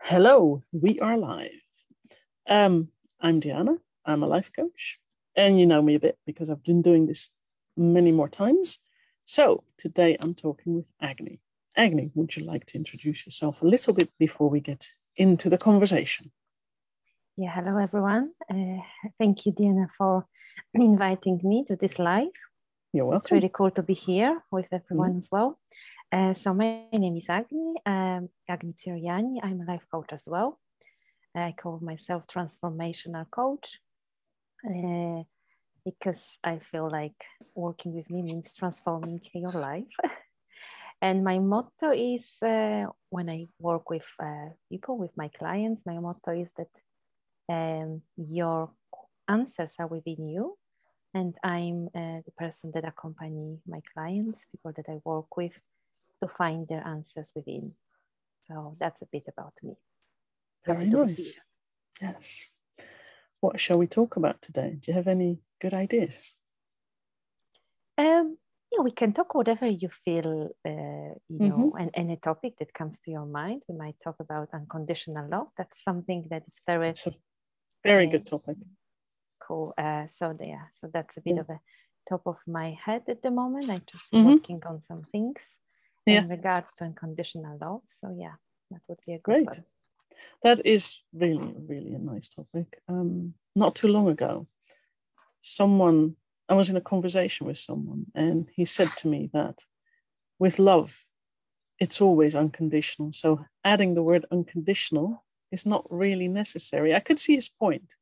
Hello, we are live. Um, I'm Diana. I'm a life coach, and you know me a bit because I've been doing this many more times. So today I'm talking with Agni. Agni, would you like to introduce yourself a little bit before we get into the conversation? Yeah, hello everyone. Uh, thank you, Diana, for inviting me to this live. You're welcome. It's really cool to be here with everyone mm-hmm. as well. Uh, so my name is Agni, um, Agni Tsiriani. I'm a life coach as well. I call myself transformational coach uh, because I feel like working with me means transforming your life. and my motto is uh, when I work with people, with my clients, my motto is that um, your answers are within you. And I'm the person that accompany my clients, people that I work with, to find their answers within. So that's a bit about me. Very nice. Yes. What shall we talk about today? Do you have any good ideas? Um, yeah, we can talk whatever you feel, uh, you know, mm-hmm. and any topic that comes to your mind. We might talk about unconditional love. That's something that is very, it's a very uh, good topic. Cool. Uh, so yeah, so that's a bit yeah. of a top of my head at the moment. I'm just mm-hmm. working on some things yeah. in regards to unconditional love. So yeah, that would be a great. One. That is really, really a nice topic. Um, not too long ago, someone I was in a conversation with someone, and he said to me that with love, it's always unconditional. So adding the word unconditional is not really necessary. I could see his point,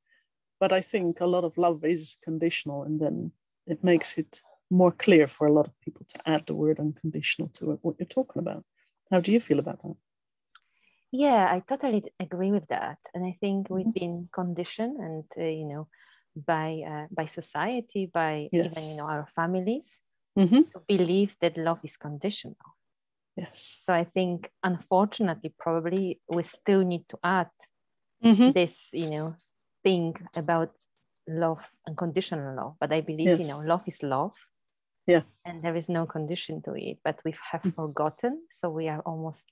but I think a lot of love is conditional, and then it makes it more clear for a lot of people to add the word unconditional to what you're talking about. How do you feel about that? Yeah, I totally agree with that, and I think mm-hmm. we've been conditioned, and uh, you know, by uh, by society, by yes. even you know our families, mm-hmm. to believe that love is conditional. Yes. So I think, unfortunately, probably we still need to add mm-hmm. this, you know, thing about love, unconditional love. But I believe, yes. you know, love is love, yeah. And there is no condition to it but we have mm. forgotten. So we are almost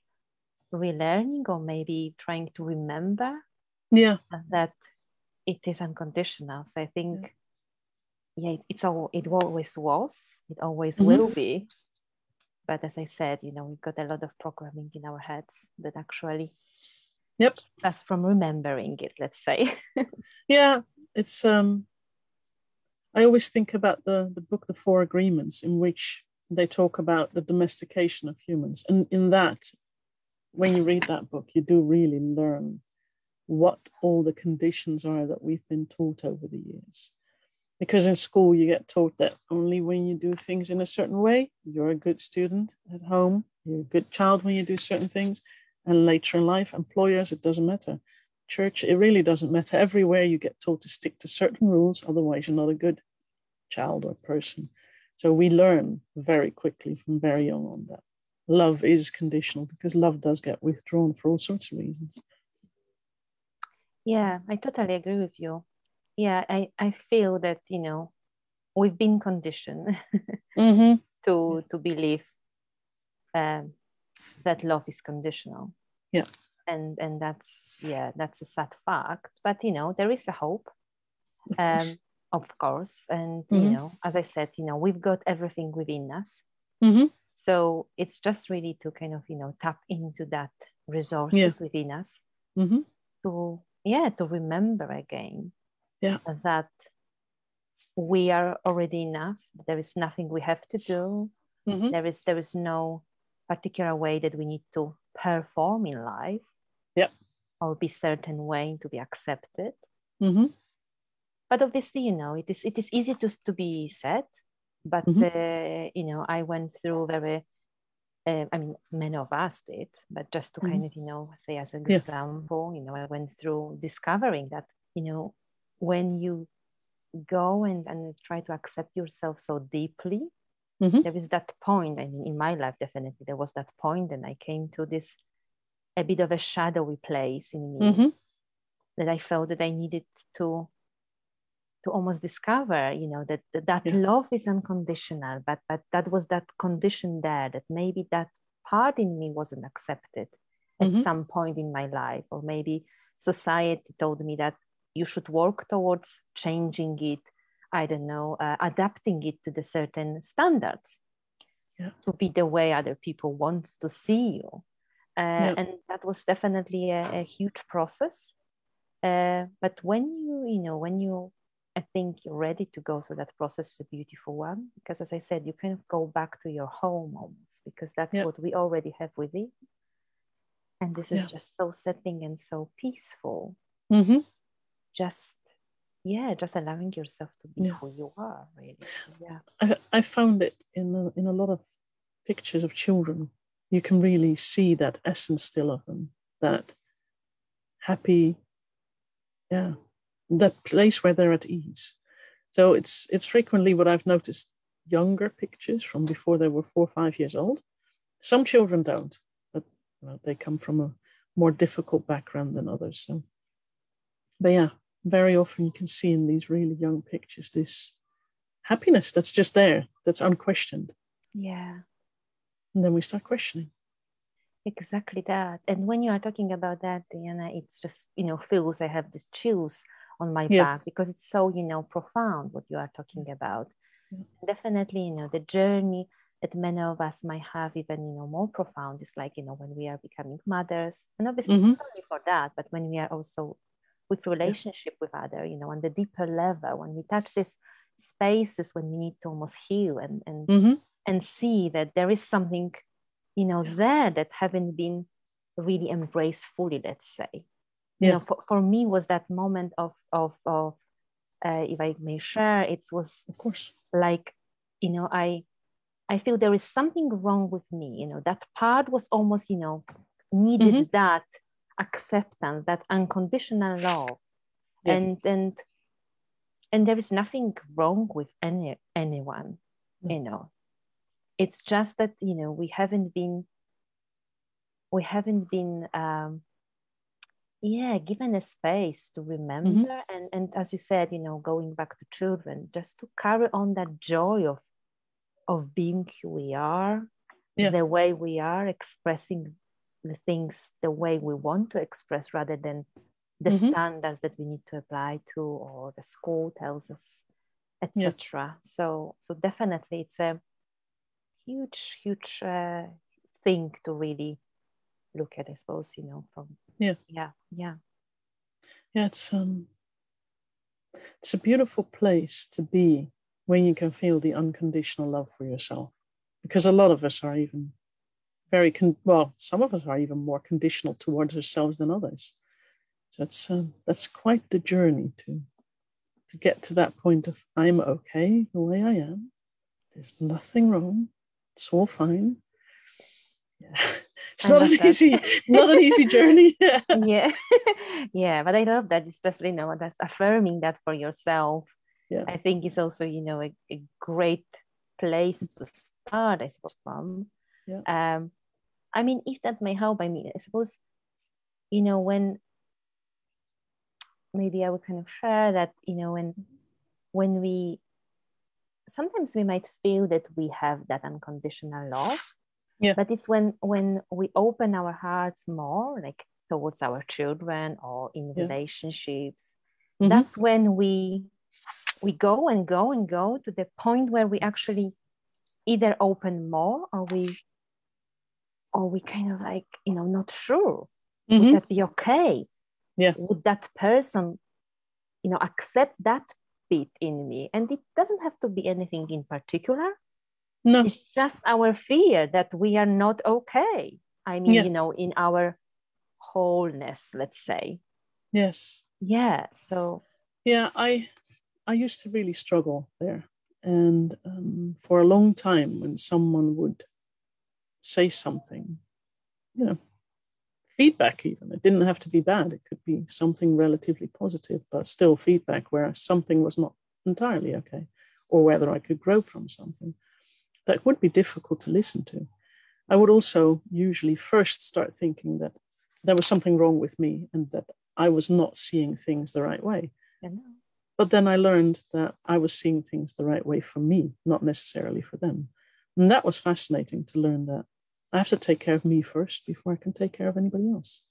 relearning or maybe trying to remember yeah. that it is unconditional. So i think yeah, yeah it's all it always was it always mm-hmm. will be. But as i said you know we've got a lot of programming in our heads that actually yep. that's from remembering it let's say. Yeah it's um I always think about the, the book, The Four Agreements, in which they talk about the domestication of humans. And in that, when you read that book, you do really learn what all the conditions are that we've been taught over the years. Because in school, you get taught that only when you do things in a certain way, you're a good student at home, you're a good child when you do certain things. And later in life, employers, it doesn't matter church, it really doesn't matter. Everywhere you get told to stick to certain rules, otherwise, you're not a good child or person. So we learn very quickly from very young on that love is conditional because love does get withdrawn for all sorts of reasons. Yeah, I totally agree with you. Yeah, I, I feel that, you know, we've been conditioned mm-hmm. to to believe um, that love is conditional. Yeah and and that's yeah that's a sad fact but you know there is a hope um of course and mm-hmm. you know as i said you know we've got everything within us mm-hmm. so it's just really to kind of you know tap into that resources yeah. within us mm-hmm. to yeah to remember again yeah that we are already enough there is nothing we have to do mm-hmm. there is there is no particular way that we need to perform in life Yep. Or be certain way to be accepted. Mm-hmm. But obviously, you know, it is it is easy to to be said, but mm-hmm. uh, you know, I went through very. Uh, I mean, many of us did, but just to mm-hmm. kind of, you know, say as an example, you know, I went through discovering that, you know, when you go and, and try to accept yourself so deeply, mm-hmm. there is that point. I mean, in my life, definitely, there was that point, and I came to this a bit of a shadowy place in me mm-hmm. that I felt that I needed to to almost discover, you know, that that, that yeah. love is unconditional, but but that was that condition there that maybe that part in me wasn't accepted. at mm-hmm. some point in my life, or maybe society told me that you should work towards changing it. I don't know, uh, adapting it to the certain standards yeah. to be the way other people want to see you. Uh, yeah. And that was definitely a, a huge process. Uh, but when you, you know, when you I think you're ready to go through that process is a beautiful one because, as I said, you kind of go back to your home almost because that's yeah. what we already have within. And this is yeah. just so setting and so peaceful. Mm-hmm. Just, yeah, just allowing yourself to be yeah. who you are, really. Yeah. I, I found it in a, in a lot of pictures of children. You can really see that essence still of them, that happy, yeah, that place where they're at ease. So it's it's frequently what I've noticed younger pictures from before they were four or five years old. Some children don't, but well, they come from a more difficult background than others. So, but yeah, very often you can see in these really young pictures this happiness that's just there, that's unquestioned. Yeah. And then we start questioning. Exactly that. And when you are talking about that, Diana, it's just, you know, feels I have these chills on my yeah. back because it's so you know profound what you are talking about yeah. definitely you know the journey that many of us might have even you know more profound is like you know when we are becoming mothers and obviously mm-hmm. not only for that but when we are also with relationship yeah. with other you know on the deeper level when we touch these spaces when we need to almost heal and and mm-hmm. and see that there is something you know there that haven't been really embraced fully let's say yeah. you know for, for me was that moment of of of uh, if i may share it was of course like you know i i feel there is something wrong with me you know that part was almost you know needed mm-hmm. that acceptance that unconditional love yeah. and and and there is nothing wrong with any anyone you know it's just that you know we haven't been we haven't been um, yeah given a space to remember mm-hmm. and and as you said you know going back to children just to carry on that joy of of being who we are yeah. the way we are expressing the things the way we want to express rather than the mm-hmm. standards that we need to apply to or the school tells us etc yeah. so so definitely it's a huge huge uh, thing to really look at i suppose you know from yeah yeah yeah yeah it's um it's a beautiful place to be when you can feel the unconditional love for yourself because a lot of us are even very con- well some of us are even more conditional towards ourselves than others. So it's um, that's quite the journey to to get to that point of i'm okay the way i am. There's nothing wrong. It's all fine. Yeah. It's not an that. easy not an easy journey. Yeah. Yeah. Yeah but i love that it's just you know that's affirming that for yourself. Yeah. I think it's also you know a, a great place to start i suppose from yeah. um i mean if that may help i mean i suppose you know when maybe i would kind of share that you know when when we sometimes we might feel that we have that unconditional love yeah. But it's when when we open our hearts more, like towards our children or in yeah. relationships, mm-hmm. that's when we we go and go and go to the point where we actually either open more or we or we kind of like you know not sure mm-hmm. would that be okay yeah would that person you know accept that bit in me and it doesn't have to be anything in particular no. It's just our fear that we are not okay. I mean, yeah. you know, in our wholeness, let's say. Yes. Yeah. So. Yeah, I, I used to really struggle there, and um, for a long time, when someone would say something, you know, feedback even it didn't have to be bad; it could be something relatively positive, but still feedback where something was not entirely okay, or whether I could grow from something that would be difficult to listen to. I would also usually first start thinking that there was something wrong with me and that I was not seeing things the right way. But then I learned that I was seeing things the right way for me, not necessarily for them. And that was fascinating to learn that I have to take care of me first before I can take care of anybody else.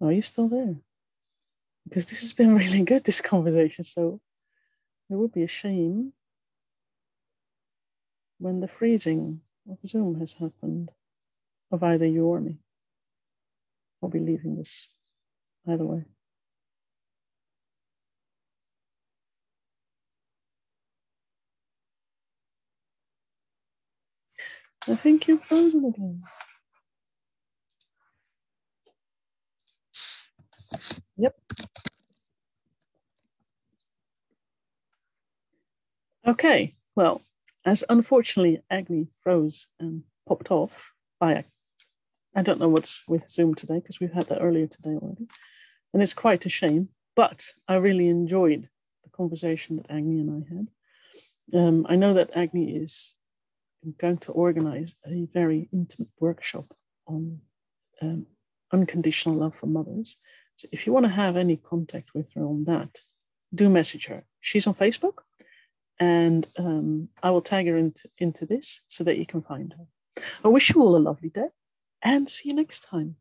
Are you still there? Because this has been really good, this conversation. So it would be a shame when the freezing of Zoom has happened of either you or me. I'll be leaving this either way. I think you're frozen again. Yep. Okay, well, as unfortunately Agni froze and popped off by, I don't know what's with Zoom today because we've had that earlier today already. And it's quite a shame, but I really enjoyed the conversation that Agni and I had. Um, I know that Agni is going to organize a very intimate workshop on um, unconditional love for mothers. So if you want to have any contact with her on that, do message her. She's on Facebook, and um, I will tag her into, into this so that you can find her. I wish you all a lovely day and see you next time.